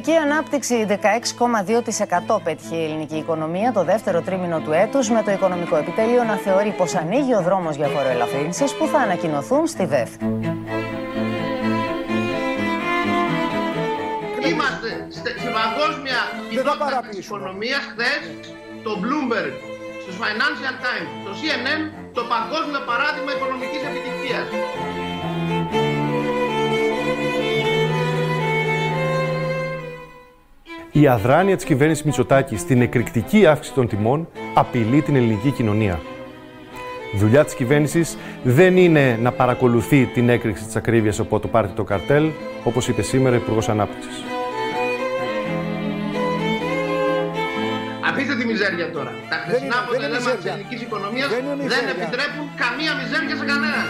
Εκρηκτική ανάπτυξη 16,2% πέτυχε η ελληνική οικονομία το δεύτερο τρίμηνο του έτους με το Οικονομικό Επιτέλειο να θεωρεί πως ανοίγει ο δρόμος για φοροελαφρύνσεις που θα ανακοινωθούν στη ΔΕΘ. Είμαστε στην παγκόσμια κοινότητα της οικονομίας χθες το Bloomberg, στο Financial Times, το CNN, το παγκόσμιο παράδειγμα οικονομικής επιτυχίας. Η αδράνεια της κυβέρνησης Μητσοτάκη στην εκρηκτική αύξηση των τιμών απειλεί την ελληνική κοινωνία. δουλειά της κυβέρνησης δεν είναι να παρακολουθεί την έκρηξη της ακρίβειας από το πάρτι το καρτέλ, όπως είπε σήμερα ο Υπουργός Ανάπτυξης. Αφήστε τη μιζέρια τώρα. Τα χθεσινά αποτελέσματα της ελληνικής οικονομίας δεν επιτρέπουν καμία μιζέρια σε κανέναν.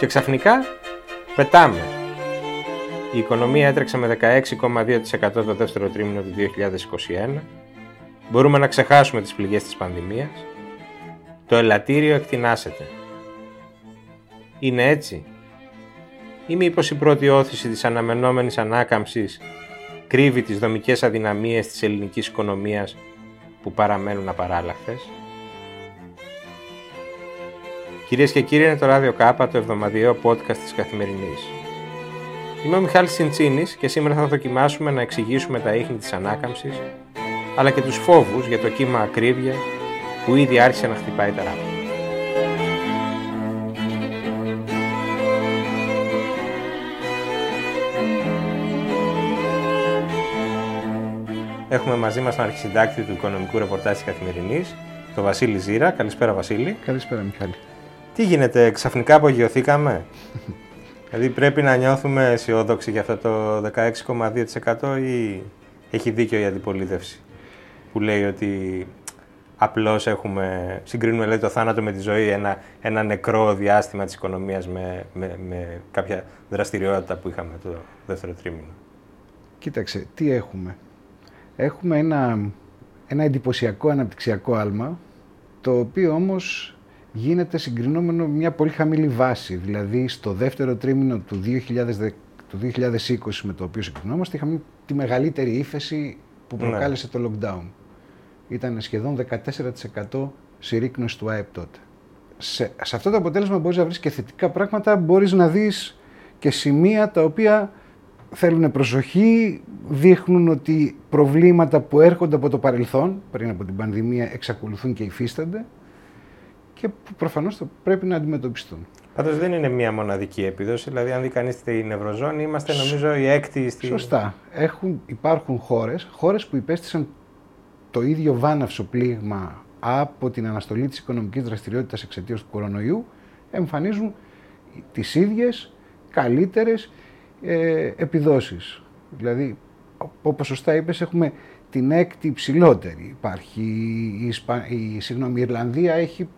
Και ξαφνικά πετάμε. Η οικονομία έτρεξε με 16,2% το δεύτερο τρίμηνο του 2021. Μπορούμε να ξεχάσουμε τις πληγές της πανδημίας. Το ελαττήριο εκτινάσεται. Είναι έτσι; Ή μήπως η πρώτη όθηση της αναμενόμενης ανάκαμψης κρύβει τις δομικές αδυναμίες της ελληνικής οικονομίας που παραμένουν απαράλλαχτες; Κυρίες και κύριοι, είναι το ράδιο Κάπα, το εβδομαδιαίο podcast της Καθημερινής. Είμαι ο Μιχάλης Τσιντσίνη και σήμερα θα δοκιμάσουμε να εξηγήσουμε τα ίχνη της ανάκαμψης, αλλά και τους φόβους για το κύμα ακρίβεια που ήδη άρχισε να χτυπάει τα ράπια. Έχουμε μαζί μας τον αρχισυντάκτη του Οικονομικού Ρεπορτάζ της Καθημερινής, τον Βασίλη Ζήρα. Καλησπέρα Βασίλη. Καλησπέρα Μιχάλη. Τι γίνεται, ξαφνικά απογειωθήκαμε; δηλαδή πρέπει να νιώθουμε αισιόδοξοι για αυτό το 16,2% ή έχει δίκιο η αντιπολίτευση που λέει ότι απλώς έχουμε, συγκρίνουμε λέει, το θάνατο με τη ζωή, ένα, ένα νεκρό διάστημα της οικονομίας με, με, με κάποια δραστηριότητα που είχαμε το δεύτερο τρίμηνο; Κοίταξε, τι έχουμε; Έχουμε ένα, ένα εντυπωσιακό αναπτυξιακό άλμα, το οποίο όμως γίνεται συγκρινόμενο με μια πολύ χαμηλή βάση. Δηλαδή, στο δεύτερο τρίμηνο του, 2010, του 2020 με το οποίο συγκρινόμαστε, είχαμε τη μεγαλύτερη ύφεση που ναι. προκάλεσε το lockdown. Ήταν σχεδόν 14% συρρήκνωση του ΑΕΠ τότε. Σε, σε αυτό το αποτέλεσμα μπορείς να βρεις και θετικά πράγματα, μπορείς να δεις και σημεία τα οποία θέλουν προσοχή, δείχνουν ότι προβλήματα που έρχονται από το παρελθόν, πριν από την πανδημία, εξακολουθούν και υφίστανται και που προφανώς πρέπει να αντιμετωπιστούν. Πάντως δεν είναι μία μοναδική επίδοση, δηλαδή αν δει κανείς την Ευρωζώνη είμαστε νομίζω η έκτη στη... Σωστά. Έχουν, υπάρχουν χώρες, χώρες που υπέστησαν το ίδιο βάναυσο πλήγμα από την αναστολή της οικονομικής δραστηριότητας εξαιτίας του κορονοϊού, εμφανίζουν τις ίδιες καλύτερες ε, επιδόσεις. Δηλαδή, όπως σωστά είπες, έχουμε την έκτη υψηλότερη. Υπάρχει η, Ισπα... η, συγγνώμη, η Ιρλανδία έχει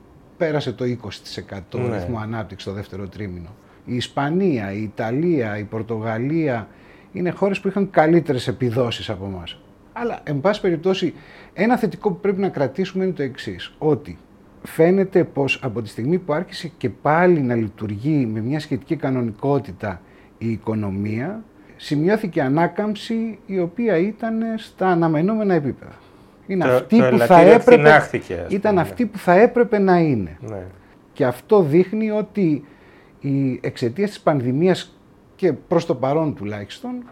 πέρασε το 20% ναι. ρυθμό ανάπτυξης το δεύτερο τρίμηνο. Η Ισπανία, η Ιταλία, η Πορτογαλία είναι χώρες που είχαν καλύτερες επιδόσεις από εμάς. Αλλά, εν πάση περιπτώσει, ένα θετικό που πρέπει να κρατήσουμε είναι το εξής. Ότι φαίνεται πως από τη στιγμή που άρχισε και πάλι να λειτουργεί με μια σχετική κανονικότητα η οικονομία, σημειώθηκε ανάκαμψη η οποία ήταν στα αναμενόμενα επίπεδα. Είναι το, αυτή που θα έπρεπε, ήταν αυτή που θα έπρεπε να είναι. Ναι. Και αυτό δείχνει ότι η εξαιτίας της πανδημίας και προς το παρόν τουλάχιστον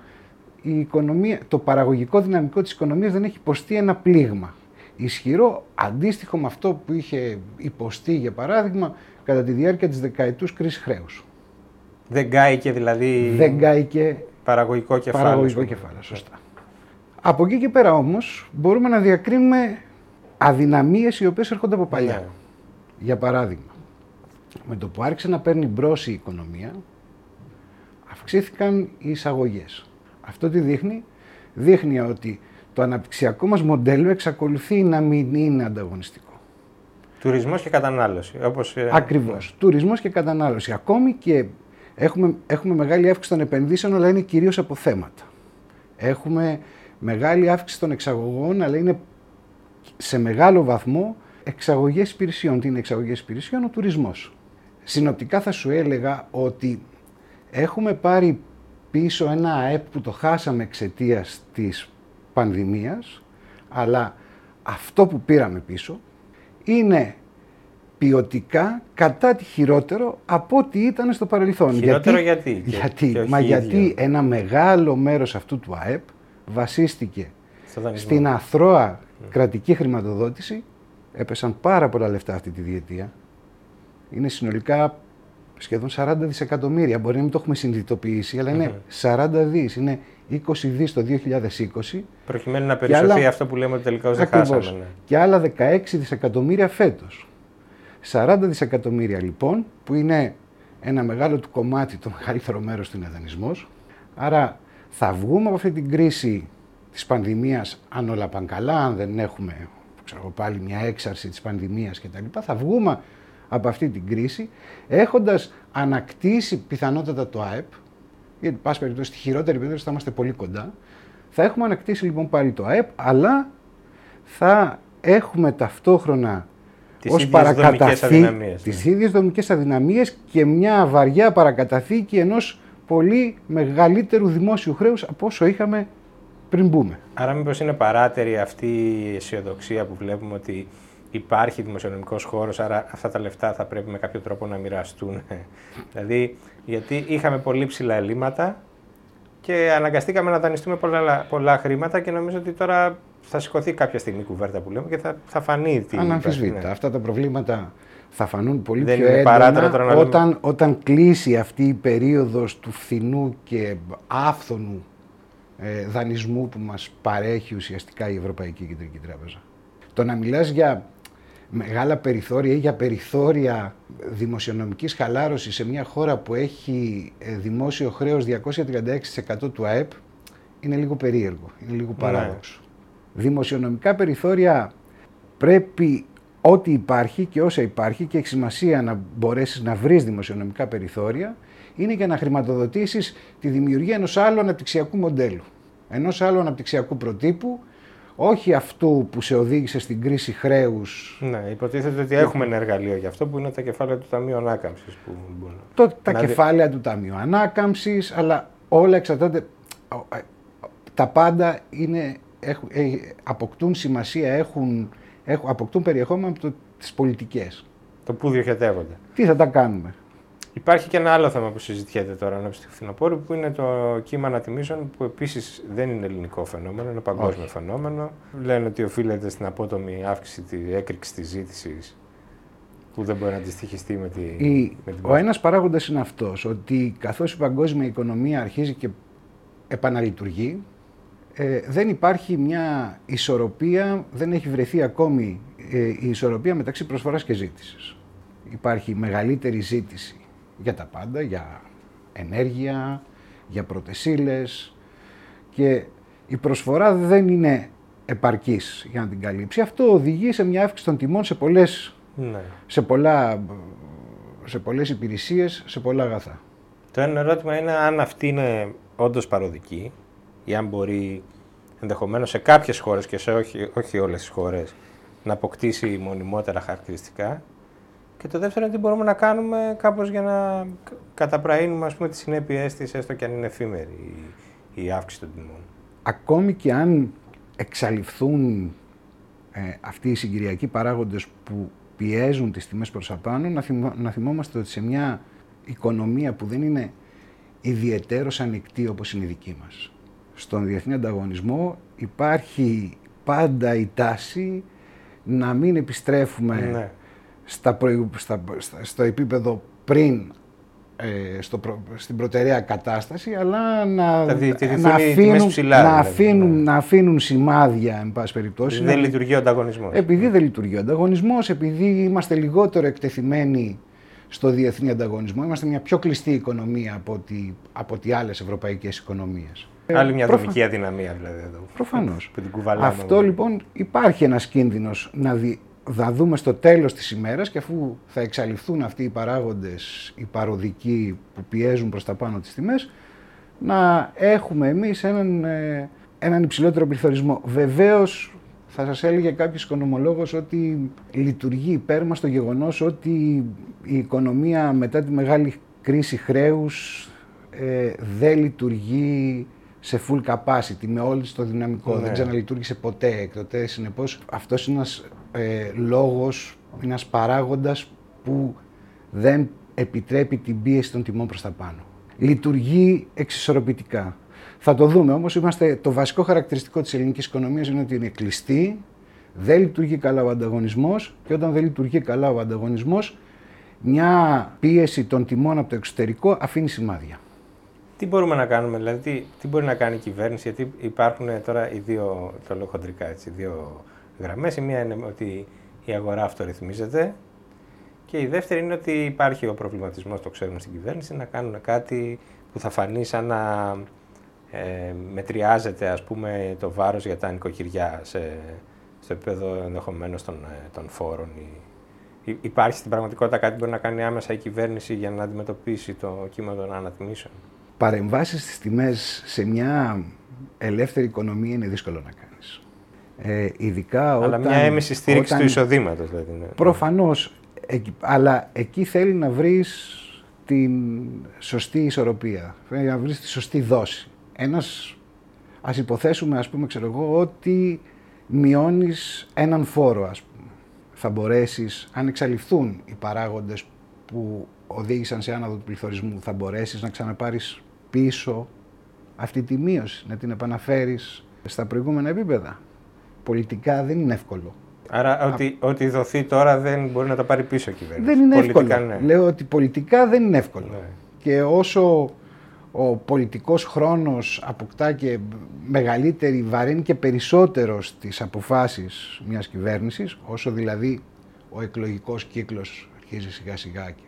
η οικονομία, το παραγωγικό δυναμικό της οικονομίας δεν έχει υποστεί ένα πλήγμα. Ισχυρό, αντίστοιχο με αυτό που είχε υποστεί για παράδειγμα κατά τη διάρκεια της δεκαετούς κρίσης χρέους. Δεν κάηκε δηλαδή δεν κάηκε παραγωγικό κεφάλαιο. Παραγωγικό κεφάλαιο, σωστά. Από εκεί και πέρα όμως μπορούμε να διακρίνουμε αδυναμίες οι οποίες έρχονται από παλιά. Ναι. Για παράδειγμα, με το που άρχισε να παίρνει μπρος η οικονομία, αυξήθηκαν οι εισαγωγές. Αυτό τι δείχνει, δείχνει ότι το αναπτυξιακό μας μοντέλο εξακολουθεί να μην είναι ανταγωνιστικό. Τουρισμός και κατανάλωση. Όπως... Ε, Ακριβώς. Τουρισμός και κατανάλωση. Ακόμη και έχουμε, έχουμε μεγάλη αύξηση των επενδύσεων, αλλά είναι κυρίως από θέματα. Έχουμε μεγάλη αύξηση των εξαγωγών, αλλά είναι σε μεγάλο βαθμό εξαγωγές υπηρεσιών. Τι είναι εξαγωγές υπηρεσιών, ο τουρισμός. Συνοπτικά θα σου έλεγα ότι έχουμε πάρει πίσω ένα ΑΕΠ που το χάσαμε εξαιτίας της πανδημίας, αλλά αυτό που πήραμε πίσω είναι ποιοτικά κατά τη χειρότερο από ό,τι ήταν στο παρελθόν. Χειρότερο γιατί. Γιατί, γιατί, μα γιατί ένα μεγάλο μέρος αυτού του ΑΕΠ βασίστηκε στην αθρώα κρατική χρηματοδότηση. Έπεσαν πάρα πολλά λεφτά αυτή τη διετία. Είναι συνολικά σχεδόν 40 δισεκατομμύρια. Μπορεί να μην το έχουμε συνειδητοποιήσει, αλλά είναι 40 δις. Είναι 20 δις το 2020. Προκειμένου να περισσοθεί αυτό που λέμε ότι τελικά δεν χάσαμε. Ναι. Και άλλα 16 δισεκατομμύρια φέτος. 40 δισεκατομμύρια λοιπόν, που είναι ένα μεγάλο του κομμάτι, το μεγαλύτερο μέρος του είναι δανεισμός. Άρα θα βγούμε από αυτή την κρίση της πανδημίας, αν όλα πάνε καλά, αν δεν έχουμε ξέρω, πάλι μια έξαρση της πανδημίας κτλ. Θα βγούμε από αυτή την κρίση, έχοντας ανακτήσει πιθανότατα το ΑΕΠ, γιατί πάση περιπτώσει στη χειρότερη περίπτωση θα είμαστε πολύ κοντά, θα έχουμε ανακτήσει λοιπόν πάλι το ΑΕΠ, αλλά θα έχουμε ταυτόχρονα τις ως παρακαταθή ναι. τις ίδιες δομικές αδυναμίες και μια βαριά παρακαταθήκη ενός πολύ μεγαλύτερου δημόσιου χρέους από όσο είχαμε πριν μπούμε. Άρα μήπως είναι παράτερη αυτή η αισιοδοξία που βλέπουμε ότι υπάρχει δημοσιονομικός χώρος, άρα αυτά τα λεφτά θα πρέπει με κάποιο τρόπο να μοιραστούν. δηλαδή, γιατί είχαμε πολύ ψηλά ελλείμματα και αναγκαστήκαμε να δανειστούμε πολλά, πολλά χρήματα και νομίζω ότι τώρα θα σηκωθεί κάποια στιγμή η κουβέρτα που λέμε και θα, θα φανεί τι Αναμφισβήτητα. Ναι. Αυτά τα προβλήματα θα φανούν πολύ Δεν πιο έντονα όταν, όταν κλείσει αυτή η περίοδος του φθηνού και άφθονου ε, δανεισμού που μας παρέχει ουσιαστικά η Ευρωπαϊκή Κεντρική Τράπεζα. Το να μιλάς για μεγάλα περιθώρια ή για περιθώρια δημοσιονομικής χαλάρωσης σε μια χώρα που έχει ε, δημόσιο χρέος 236% του ΑΕΠ είναι λίγο περίεργο, είναι λίγο ναι. παράδοξο. Δημοσιονομικά περιθώρια πρέπει ό,τι υπάρχει και όσα υπάρχει και έχει σημασία να μπορέσεις να βρεις δημοσιονομικά περιθώρια είναι για να χρηματοδοτήσεις τη δημιουργία ενός άλλου αναπτυξιακού μοντέλου, ενός άλλου αναπτυξιακού προτύπου όχι αυτού που σε οδήγησε στην κρίση χρέους. Ναι, υποτίθεται ότι έχουμε ένα εργαλείο για αυτό που είναι τα κεφάλαια του Ταμείου Ανάκαμψης. Το, τα κεφάλαια του Ταμείου Ανάκαμψης, αλλά όλα εξαρτάται. Ε, τα πάντα είναι, έχουν, ε, αποκτούν σημασία, έχουν, έχουν, αποκτούν περιεχόμενο από το, τις πολιτικές. Το πού διοχετεύονται. Τι θα τα κάνουμε; Υπάρχει και ένα άλλο θέμα που συζητιέται τώρα ανάμεσα του φθινοπόρου που είναι το κύμα ανατιμήσεων που επίσης δεν είναι ελληνικό φαινόμενο, είναι παγκόσμιο Όχι. φαινόμενο. Λένε ότι οφείλεται στην απότομη αύξηση τη έκρηξη της ζήτησης που δεν μπορεί να αντιστοιχιστεί με, τη, η, με την Ο ένας παράγοντας είναι αυτός, ότι καθώς η παγκόσμια οικονομία αρχίζει και επαναλειτουργεί, ε, δεν υπάρχει μια ισορροπία, δεν έχει βρεθεί ακόμη ε, η ισορροπία μεταξύ προσφοράς και ζήτησης. Υπάρχει μεγαλύτερη ζήτηση για τα πάντα, για ενέργεια, για πρωτεσίλες και η προσφορά δεν είναι επαρκής για να την καλύψει. Αυτό οδηγεί σε μια αύξηση των τιμών σε πολλές, ναι. σε πολλά, σε πολλές υπηρεσίες, σε πολλά αγαθά. Το ένα ερώτημα είναι αν αυτή είναι όντως παροδική ή αν μπορεί ενδεχομένως σε κάποιες χώρες και σε όχι, όχι όλες τις χώρες να αποκτήσει μονιμότερα χαρακτηριστικά και το δεύτερο είναι τι μπορούμε να κάνουμε κάπως για να καταπραίνουμε ας πούμε, τις συνέπειές της, έστω και αν είναι εφήμερη η, η αύξηση των τιμών. Ακόμη και αν εξαλειφθούν ε, αυτοί οι συγκυριακοί παράγοντες που πιέζουν τις τιμές προς απάνω, να, να θυμόμαστε ότι σε μια οικονομία που δεν είναι ιδιαιτέρως ανοιχτή όπως είναι η δική μας. Στον διεθνή ανταγωνισμό υπάρχει πάντα η τάση να μην επιστρέφουμε ναι στα στα, στο επίπεδο πριν ε, στο στην προτεραία κατάσταση, αλλά να, να, αφήνουν, ψηλά, να, δηλαδή, αφήνουν, ναι. να αφήνουν σημάδια, εν πάση περιπτώσει. Επειδή δεν λειτουργεί ο ανταγωνισμός. Επειδή δεν λειτουργεί ο ανταγωνισμός, επειδή είμαστε λιγότερο εκτεθειμένοι στο διεθνή ανταγωνισμό. Είμαστε μια πιο κλειστή οικονομία από ότι, από ότι άλλες ευρωπαϊκές οικονομίες. Άλλη μια Προφα... δομική αδυναμία δηλαδή εδώ. Προφανώς. Αυτό λοιπόν υπάρχει ένας κίνδυνος να, δει, θα δούμε στο τέλος της ημέρας και αφού θα εξαλειφθούν αυτοί οι παράγοντες, οι παροδικοί που πιέζουν προς τα πάνω τις τιμές, να έχουμε εμείς έναν, ε, έναν υψηλότερο πληθωρισμό. Βεβαίως θα σας έλεγε κάποιος οικονομολόγος ότι λειτουργεί υπέρ μας το γεγονός ότι η οικονομία μετά τη μεγάλη κρίση χρέους ε, δεν λειτουργεί σε full capacity, με όλο το δυναμικό. Ναι. Δεν ξαναλειτουργήσε ποτέ έκτοτε. Συνεπώς, αυτός είναι ένας ε, λόγος, ένας παράγοντας που δεν επιτρέπει την πίεση των τιμών προς τα πάνω. Λειτουργεί εξισορροπητικά. Θα το δούμε όμως. Το βασικό χαρακτηριστικό της ελληνικής οικονομίας είναι ότι είναι κλειστή, δεν λειτουργεί καλά ο ανταγωνισμός και όταν δεν λειτουργεί καλά ο ανταγωνισμός, μια πίεση των τιμών από το εξωτερικό αφήνει σημάδια. Τι μπορούμε να κάνουμε, δηλαδή, τι, τι μπορεί να κάνει η κυβέρνηση, γιατί υπάρχουν τώρα οι δύο, το λέω χοντρικά, έτσι, δύο γραμμές. Η μία είναι ότι η αγορά αυτορυθμίζεται και η δεύτερη είναι ότι υπάρχει ο προβληματισμός, το ξέρουμε στην κυβέρνηση, να κάνουν κάτι που θα φανεί σαν να ε, μετριάζεται ας πούμε, το βάρος για τα νοικοκυριά σε, στο επίπεδο ενδεχομένως των, ε, των φόρων. Ή, υπάρχει στην πραγματικότητα κάτι που μπορεί να κάνει άμεσα η κυβέρνηση για να αντιμετωπίσει το κύμα των ανατιμήσεων; Παρεμβάσεις στις τιμές σε μια ελεύθερη οικονομία είναι δύσκολο να κάνεις. Ε, ειδικά αλλά όταν, μια έμεση στήριξη του εισοδήματος. Δηλαδή, ναι. Προφανώς, αλλά εκεί θέλει να βρεις την σωστή ισορροπία, να βρεις τη σωστή δόση. Ένας, ας υποθέσουμε ας πούμε ξέρω εγώ ότι μειώνεις έναν φόρο ας πούμε. Θα μπορέσεις, αν εξαλειφθούν οι παράγοντες που οδήγησαν σε άναδο του πληθωρισμού, θα μπορέσεις να ξαναπάρεις πίσω αυτή τη μείωση, να την επαναφέρεις στα προηγούμενα επίπεδα. Πολιτικά δεν είναι εύκολο. Άρα ότι, ότι δοθεί τώρα δεν μπορεί να τα πάρει πίσω η κυβέρνηση. Δεν είναι πολιτικά, εύκολο. Ναι. Λέω ότι πολιτικά δεν είναι εύκολο. Ναι. Και όσο ο πολιτικός χρόνος αποκτά και μεγαλύτερη βαρύνει και περισσότερο στις αποφάσεις μιας κυβέρνησης, όσο δηλαδή ο εκλογικός κύκλος αρχίζει σιγά σιγά και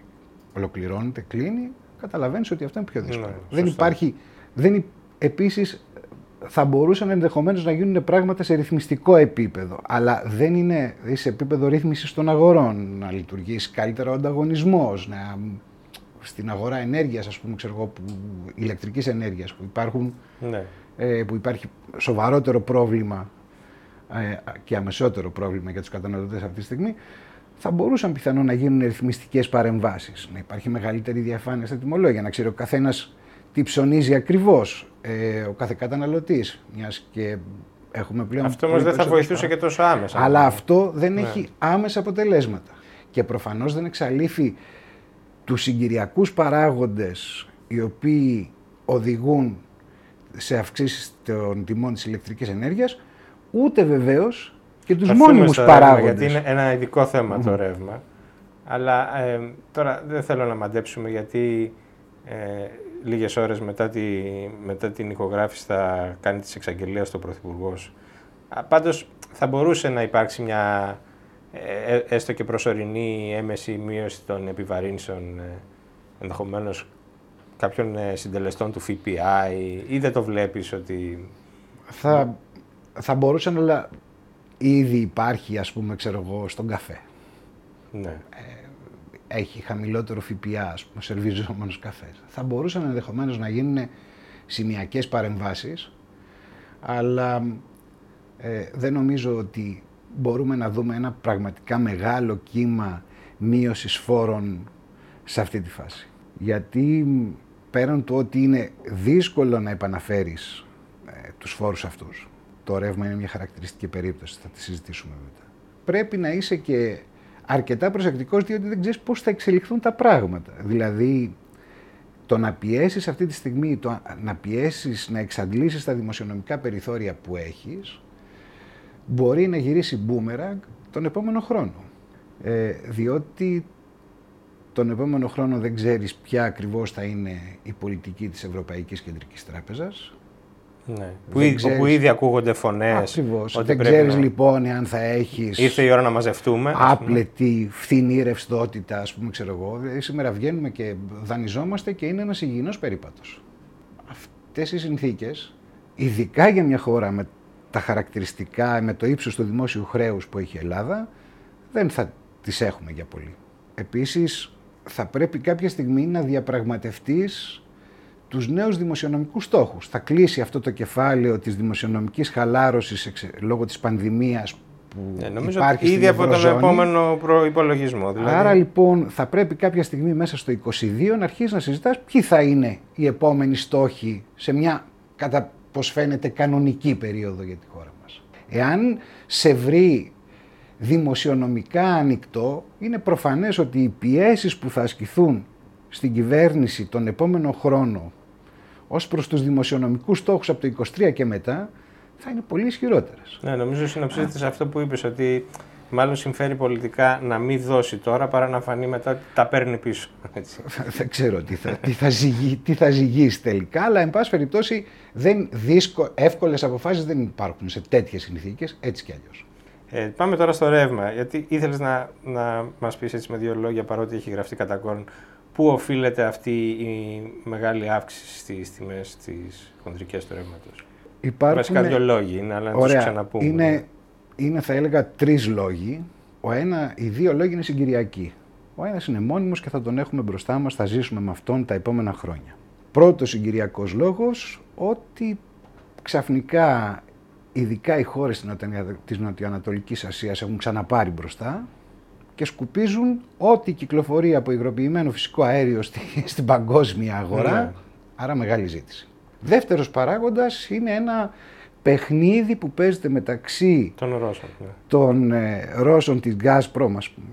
ολοκληρώνεται, κλείνει, καταλαβαίνεις ότι αυτό είναι πιο δύσκολο. Ναι, δεν υπάρχει. Δεν, επίσης θα μπορούσαν ενδεχομένως να γίνουν πράγματα σε ρυθμιστικό επίπεδο, αλλά δεν είναι σε επίπεδο ρύθμισης των αγορών, να λειτουργήσει καλύτερα ο ανταγωνισμός, να, στην αγορά ενέργειας, ας πούμε, ξέρω εγώ, που, ηλεκτρικής ενέργειας, που, υπάρχουν, ναι. ε, που υπάρχει σοβαρότερο πρόβλημα ε, και αμεσότερο πρόβλημα για τους καταναλωτές αυτή τη στιγμή, θα μπορούσαν πιθανόν να γίνουν ρυθμιστικές παρεμβάσεις. Να υπάρχει μεγαλύτερη διαφάνεια στα τιμολόγια, να ξέρει ο καθένας τι ψωνίζει ακριβώς ε, ο κάθε καταναλωτής. Μιας και έχουμε πλέον. Αυτό όμως δεν θα βοηθούσε και τόσο άμεσα. Αλλά αυτό δεν ναι. έχει άμεσα αποτελέσματα. Και προφανώς δεν εξαλείφει τους συγκυριακούς παράγοντες οι οποίοι οδηγούν σε αυξήσεις των τιμών της ηλεκτρικής ενέργειας, ούτε βεβαίως και τους μόνιμους παράγοντες. Γιατί είναι ένα ειδικό θέμα το ρεύμα. Αλλά ε, τώρα δεν θέλω να μαντέψουμε γιατί ε, λίγες ώρες μετά, τη, μετά την ηχογράφηση θα κάνει τις εξαγγελίες στο Πρωθυπουργό. Πάντως θα μπορούσε να υπάρξει μια ε, ε, έστω και προσωρινή έμεση μείωση των επιβαρύνσεων ε, ενδεχομένως κάποιων ε, συντελεστών του ΦΠΑ ή, δεν το βλέπεις ότι... Θα, θα μπορούσαν, αλλά ήδη υπάρχει ας πούμε ξέρω εγώ στον καφέ. Ναι. Ε, έχει χαμηλότερο ΦΠΑ ας πούμε σερβιζόμενος καφές. Θα μπορούσαν ενδεχομένως να γίνουν σημειακές παρεμβάσεις αλλά ε, δεν νομίζω ότι μπορούμε να δούμε ένα πραγματικά μεγάλο κύμα μείωσης φόρων σε αυτή τη φάση. Γιατί πέραν του ότι είναι δύσκολο να επαναφέρεις ε, τους φόρους αυτούς, το ρεύμα είναι μια χαρακτηριστική περίπτωση, θα τη συζητήσουμε μετά. Πρέπει να είσαι και αρκετά προσεκτικός διότι δεν ξέρεις πώς θα εξελιχθούν τα πράγματα. Δηλαδή, το να πιέσεις αυτή τη στιγμή, το να πιέσεις, να εξαντλήσεις τα δημοσιονομικά περιθώρια που έχεις, μπορεί να γυρίσει μπούμεραγκ τον επόμενο χρόνο. Ε, διότι τον επόμενο χρόνο δεν ξέρεις ποια ακριβώς θα είναι η πολιτική της Ευρωπαϊκής Κεντρικής Τράπεζας, ναι. Που, ξέρεις... ήδη ακούγονται φωνές. Ακριβώς. Δεν ξέρεις λοιπόν αν θα έχεις. Ήρθε η ώρα να μαζευτούμε. Άπλετη, φθηνή ρευστότητα, ας πούμε, ξέρω εγώ. Δηλαδή, σήμερα βγαίνουμε και δανειζόμαστε και είναι ένας υγιεινός περίπατος. Αυτές οι συνθήκες, ειδικά για μια χώρα με τα χαρακτηριστικά, με το ύψος του δημόσιου χρέους που έχει η Ελλάδα, δεν θα τις έχουμε για πολύ. Επίσης, θα πρέπει κάποια στιγμή να διαπραγματευτείς τους νέους δημοσιονομικούς στόχους. Θα κλείσει αυτό το κεφάλαιο της δημοσιονομικής χαλάρωσης λόγω της πανδημίας που ναι, νομίζω υπάρχει ήδη από τον επόμενο προϋπολογισμό. Δηλαδή. Άρα λοιπόν θα πρέπει κάποια στιγμή μέσα στο 2022 να αρχίσεις να συζητάς ποιοι θα είναι οι επόμενοι στόχοι σε μια κατά πως φαίνεται κανονική περίοδο για τη χώρα μας. Εάν σε βρει δημοσιονομικά ανοιχτό, είναι προφανές ότι οι πιέσεις που θα ασκηθούν στην κυβέρνηση τον επόμενο χρόνο ως προς τους δημοσιονομικούς στόχους από το 23 και μετά θα είναι πολύ ισχυρότερες. Ναι, νομίζω συνοψίζεται σε αυτό που είπες, ότι μάλλον συμφέρει πολιτικά να μην δώσει τώρα παρά να φανεί μετά ότι τα παίρνει πίσω. δεν ξέρω τι θα, τι, θα ζυγεί, τι θα ζυγίσει τελικά, αλλά εν πάση περιπτώσει δεν δύσκο, εύκολες αποφάσεις δεν υπάρχουν σε τέτοιες συνθήκες, έτσι κι αλλιώς. Ε, πάμε τώρα στο ρεύμα, γιατί ήθελες να, να μας πεις έτσι με δύο λόγια παρότι έχει γραφτεί κατά κόρον Πού οφείλεται αυτή η μεγάλη αύξηση στις τιμές της χοντρικές του ρεύματος. Υπάρχουν... Βασικά δύο λόγοι είναι, αλλά να τους ξαναπούμε. Είναι, είναι, θα έλεγα, τρεις λόγοι. Ο ένα, οι δύο λόγοι είναι συγκυριακοί. Ο ένας είναι μόνιμος και θα τον έχουμε μπροστά μας, θα ζήσουμε με αυτόν τα επόμενα χρόνια. Πρώτος συγκυριακός λόγος, ότι ξαφνικά ειδικά οι χώρες της Νοτιοανατολικής Ασίας έχουν ξαναπάρει μπροστά και σκουπίζουν ό,τι κυκλοφορεί από υγροποιημένο φυσικό αέριο στη, στην παγκόσμια αγορά, ναι. άρα μεγάλη ζήτηση. Δεύτερος παράγοντας είναι ένα παιχνίδι που παίζεται μεταξύ των Ρώσων, ναι. των, ε, Ρώσων της Gazprom ας πούμε,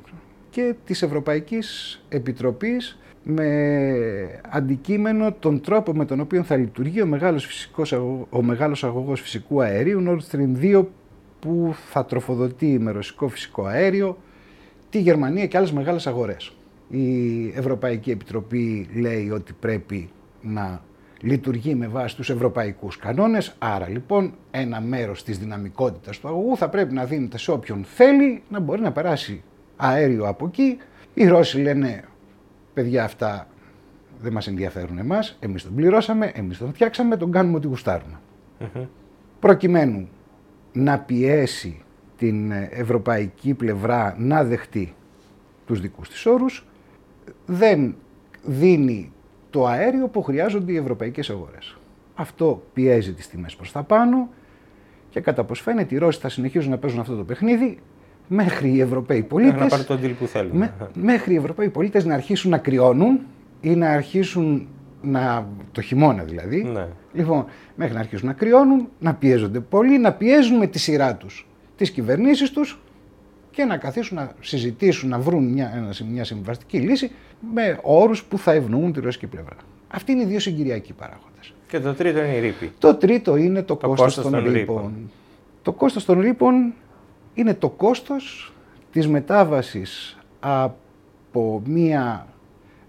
και της Ευρωπαϊκής Επιτροπής με αντικείμενο τον τρόπο με τον οποίο θα λειτουργεί ο μεγάλος, φυσικός, ο μεγάλος αγωγός φυσικού αερίου Nord Stream 2 που θα τροφοδοτεί με ρωσικό φυσικό αέριο τη Γερμανία και άλλες μεγάλες αγορές. Η Ευρωπαϊκή Επιτροπή λέει ότι πρέπει να λειτουργεί με βάση τους ευρωπαϊκούς κανόνες, άρα λοιπόν ένα μέρος της δυναμικότητας του αγωγού θα πρέπει να δίνεται σε όποιον θέλει να μπορεί να περάσει αέριο από εκεί. Οι Ρώσοι λένε, παιδιά αυτά δεν μας ενδιαφέρουν εμάς, εμείς τον πληρώσαμε, εμείς τον φτιάξαμε, τον κάνουμε ό,τι Προκειμένου να πιέσει την ευρωπαϊκή πλευρά να δεχτεί τους δικούς της όρους, δεν δίνει το αέριο που χρειάζονται οι ευρωπαϊκές αγορές. Αυτό πιέζει τις τιμές προς τα πάνω και κατά πως φαίνεται οι Ρώσοι θα συνεχίζουν να παίζουν αυτό το παιχνίδι μέχρι οι Ευρωπαίοι πολίτες, να πάρουν τον deal που θέλουν. μέχρι οι Ευρωπαίοι πολίτες να αρχίσουν να κρυώνουν ή να αρχίσουν να, το χειμώνα δηλαδή, ναι. λοιπόν, μέχρι να αρχίσουν να κρυώνουν, να πιέζονται πολύ, να πιέζουν με τη σειρά τους τις κυβερνήσεις τους και να καθίσουν να συζητήσουν, να βρουν μια, μια συμβαστική λύση με όρους που θα ευνοούν τη ρωσική πλευρά. Αυτοί είναι οι δύο συγκυριακοί παράγοντες. Και το τρίτο είναι η ρήπη. Το τρίτο είναι το, το κόστος, των, των ρήπων. Το κόστος των ρήπων είναι το κόστος της μετάβασης από μια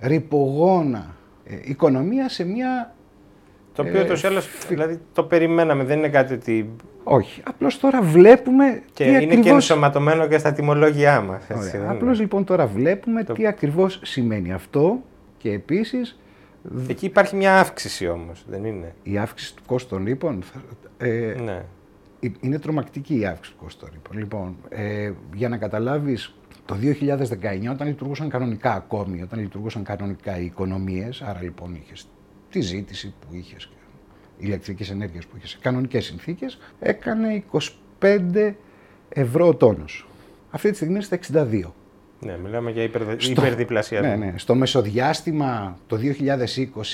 ρηπογόνα ε, οικονομία σε μια το οποίο ε, το δηλαδή το περιμέναμε, δεν είναι κάτι ότι όχι. Απλώς τώρα βλέπουμε. Και τι είναι ακριβώς... και ενσωματωμένο και στα τιμολόγια μας. Απλώς λοιπόν τώρα βλέπουμε τι ακριβώς σημαίνει αυτό και επίση. Εκεί υπάρχει μια αύξηση όμως, δεν είναι; Η αύξηση του κόστου των ρήπων. Ε, ναι. Είναι τρομακτική η αύξηση του κόστου των ρήπων. Λοιπόν, ε, για να καταλάβεις, το 2019 όταν λειτουργούσαν κανονικά ακόμη, όταν λειτουργούσαν κανονικά οι οικονομίες, άρα λοιπόν είχες τη ζήτηση που είχες ηλεκτρικής ενέργειας που είχες σε κανονικές συνθήκες έκανε 25 ευρώ ο τόνος. Αυτή τη στιγμή είναι στα 62. Ναι, μιλάμε για υπερδιπλασιασμό. Ναι, ναι. Στο μεσοδιάστημα το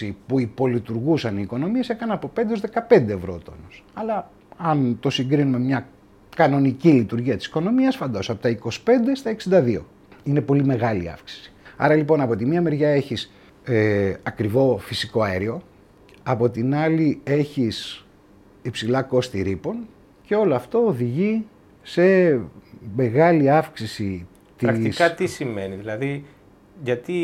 2020 που υπολειτουργούσαν οι οικονομίες έκανε από 5 έως 15 ευρώ ο τόνος. Αλλά αν το συγκρίνουμε μια κανονική λειτουργία της οικονομίας, φαντάζομαι από τα 25 στα 62. Είναι πολύ μεγάλη αύξηση. Άρα λοιπόν από τη μία μεριά έχεις ε, ακριβό φυσικό αέριο, από την άλλη έχεις υψηλά κόστη ρήπων και όλο αυτό οδηγεί σε μεγάλη αύξηση της... Πρακτικά τι σημαίνει, δηλαδή γιατί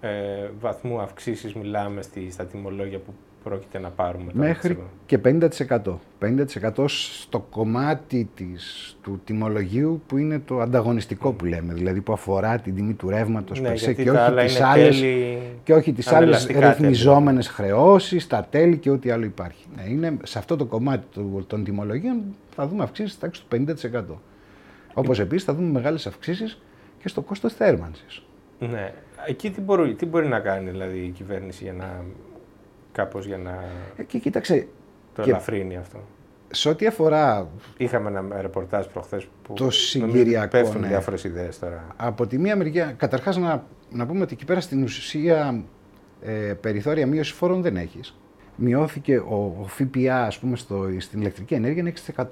ε, βαθμού αυξήσεις μιλάμε στη, στα τιμολόγια που πρόκειται να πάρουμε. Μέχρι και 50%. 50% στο κομμάτι της, του τιμολογίου που είναι το ανταγωνιστικό που λέμε, δηλαδή που αφορά την τιμή του ρεύματος ναι, και, όχι τις άλλες, και όχι τις άλλες ρυθμιζόμενες χρεώσεις, τα τέλη και ό,τι άλλο υπάρχει. Ναι, είναι, σε αυτό το κομμάτι των τιμολογίων θα δούμε αυξήσεις τάξη του 50%. Όπως επίσης θα δούμε μεγάλες αυξήσεις και στο κόστος θέρμανσης. Ναι. Εκεί τι μπορεί, τι μπορεί να κάνει δηλαδή η κυβέρνηση για να κάπως για να Ε, και κοίταξε, το και- ελαφρύνει αυτό. σε ό,τι αφορά Είχαμε ένα ρεπορτάζ προχθές που Το νομίζω συγκυριακό, πέφτουν ναι. διάφορες ιδέες τώρα. από τη μία μεριά, καταρχάς να, να πούμε ότι εκεί πέρα στην ουσία ε, περιθώρια μείωσης φόρων δεν έχεις. Μειώθηκε ο, ο ΦΠΑ, ας πούμε, στο, στην ηλεκτρική ενέργεια είναι 6%.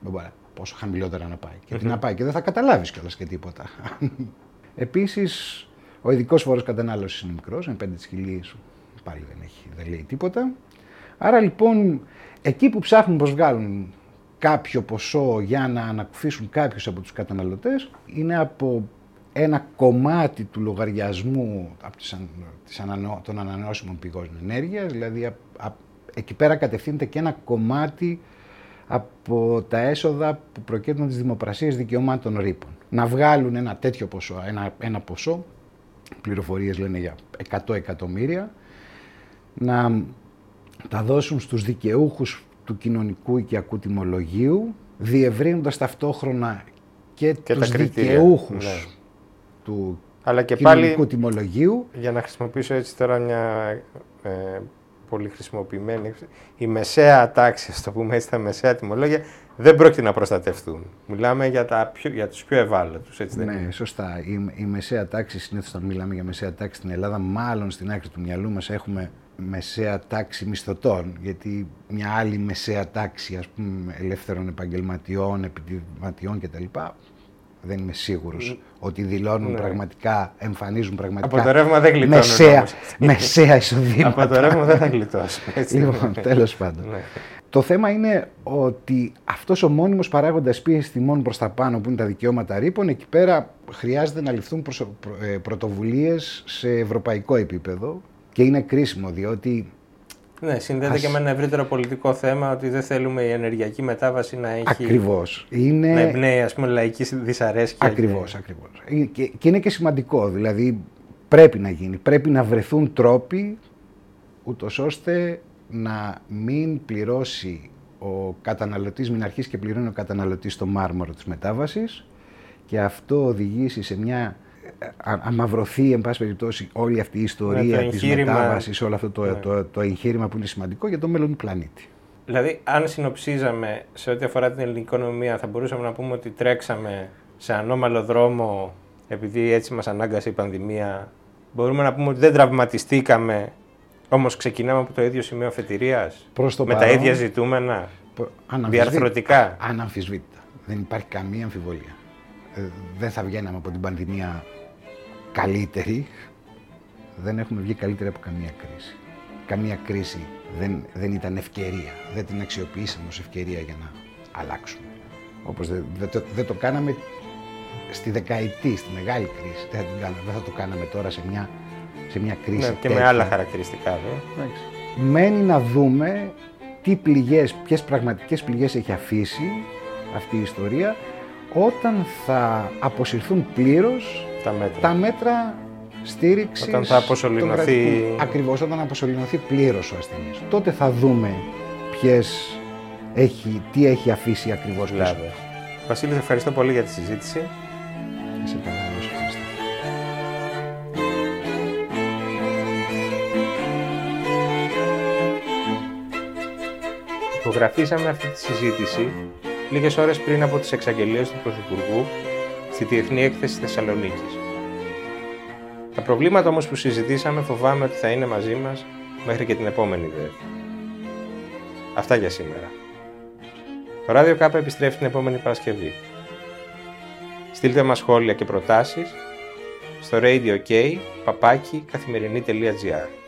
Δεν μπορεί πόσο χαμηλότερα να πάει. Και τι να πάει και δεν θα καταλάβεις κιόλας και τίποτα. Επίσης, ο ειδικός φόρος κατανάλωσης είναι μικρός, είναι 5 της χιλίης, πάλι δεν, έχει, δεν λέει τίποτα. Άρα λοιπόν, εκεί που ψάχνουν πως βγάλουν κάποιο ποσό για να ανακουφίσουν κάποιους από τους καταναλωτές, είναι από ένα κομμάτι του λογαριασμού από τις, αν- τις ανανεώ- των ανανεώσιμων πηγών ενέργειας, δηλαδή α- α- εκεί πέρα κατευθύνεται και ένα κομμάτι από τα έσοδα που προκύπτουν από τις δημοπρασίες δικαιωμάτων ρήπων. Να βγάλουν ένα τέτοιο ποσό, ένα, ένα ποσό, πληροφορίες λένε για 100 εκατομμύρια, να τα δώσουν στους δικαιούχους του κοινωνικού οικιακού τιμολογίου, διευρύνοντας ταυτόχρονα και, Και τα τους κριτήρια, δικαιούχους ναι. του Αλλά και κοινωνικού πάλι, τιμολογίου. για να χρησιμοποιήσω έτσι τώρα μια ε, πολύ χρησιμοποιημένη, η μεσαία τάξη, ας το πούμε έτσι, τα μεσαία τιμολόγια, δεν πρόκειται να προστατευτούν. Μιλάμε για, τα πιο, για τους πιο ευάλωτους, έτσι δεν είναι; Ναι, σωστά. Η, η μεσαία τάξη, συνήθως όταν μιλάμε για μεσαία τάξη στην Ελλάδα, μάλλον στην άκρη του μυαλού μας έχουμε μεσαία τάξη μισθωτών. Γιατί μια άλλη μεσαία τάξη, ας πούμε, ελεύθερων επαγγελματιών, επιχειρηματιών κτλ. Δεν είμαι σίγουρος ότι δηλώνουν Ναι. πραγματικά, εμφανίζουν πραγματικά Από το ρεύμα δεν γλιτώνουν μεσαία, όμως. μεσαία εισοδήματα. Από το ρεύμα δεν θα γλιτώσουν. Έτσι. Λοιπόν, τέλος πάντων. Ναι. Το θέμα είναι ότι αυτός ο μόνιμος παράγοντας πίεσης τιμών προς τα πάνω που είναι τα δικαιώματα ρήπων, εκεί πέρα χρειάζεται να ληφθούν προσω- προ- ε, πρωτοβουλίες σε ευρωπαϊκό επίπεδο και είναι κρίσιμο διότι Ναι, συνδέεται Ας- και με ένα ευρύτερο πολιτικό θέμα ότι δεν θέλουμε η ενεργειακή μετάβαση να έχει. ακριβώς Να είναι εμπνέει, ας πούμε, λαϊκή δυσαρέσκεια. ακριβώς, ακριβώς. Ε, Και, και είναι και σημαντικό, δηλαδή πρέπει να γίνει, πρέπει να βρεθούν τρόποι ούτως ώστε να μην πληρώσει ο καταναλωτής, μην αρχίσει και πληρώνει ο καταναλωτής το μάρμαρο της μετάβασης και αυτό οδηγήσει σε μια ε, α- αμαυρωθεί εν πάση περιπτώσει όλη αυτή η ιστορία Ναι, το της εγχείρημα- μετάβασης, όλο αυτό το, Ναι. το, το εγχείρημα που είναι σημαντικό για το μέλλον του πλανήτη. Δηλαδή, αν συνοψίζαμε σε ό,τι αφορά την ελληνική οικονομία, θα μπορούσαμε να πούμε ότι τρέξαμε σε ανώμαλο δρόμο επειδή έτσι μας ανάγκασε η πανδημία. Μπορούμε να πούμε ότι δεν τραυματιστήκαμε, όμως ξεκινάμε από το ίδιο σημείο αφετηρίας. Προς το με τα παρόν, ίδια ζητούμενα. Προ- αναμφισβήτητα. Διαρθρωτικά. Αναμφισβήτητα. Δεν υπάρχει καμία αμφιβολία. Ε, δεν θα βγαίναμε από την πανδημία καλύτερη. Δεν έχουμε βγει καλύτερη από καμία κρίση. Καμία κρίση δεν, δεν ήταν ευκαιρία. Δεν την αξιοποιήσαμε ως ευκαιρία για να αλλάξουμε. Όπως δεν, δεν, το, δεν το κάναμε στη δεκαετή, στη μεγάλη κρίση. Δεν θα, την κάναμε, δεν θα το κάναμε τώρα σε μια, σε μια κρίση Ναι, και με τέτοια. άλλα χαρακτηριστικά. Δε. Εντάξει. Μένει να δούμε τι πληγές, ποιες πραγματικές πληγές έχει αφήσει αυτή η ιστορία όταν θα αποσυρθούν πλήρως Τα μέτρα. τα μέτρα στήριξης Όταν θα αποσωληνωθεί- των κρατικών. Ακριβώς, όταν αποσωληνωθεί πλήρως ο ασθενής. Τότε θα δούμε ποιες έχει, τι έχει αφήσει ακριβώς πίσω. Βλάβες. Βασίλη, σε ευχαριστώ πολύ για τη συζήτηση. Σε καλά, εγώ σε ευχαριστώ. Υπογραφήσαμε αυτή τη συζήτηση λίγες ώρες πριν από τις εξαγγελίες του Πρωθυπουργού στη Διεθνή Έκθεση Θεσσαλονίκης. Τα προβλήματα όμως που συζητήσαμε φοβάμαι ότι θα είναι μαζί μας μέχρι και την επόμενη ΔΕΔ. Αυτά για σήμερα. Το Ράδιο Κάπα επιστρέφει την επόμενη Παρασκευή. Στείλτε μας σχόλια και προτάσεις στο radio k, παπάκι, καθημερινή.gr.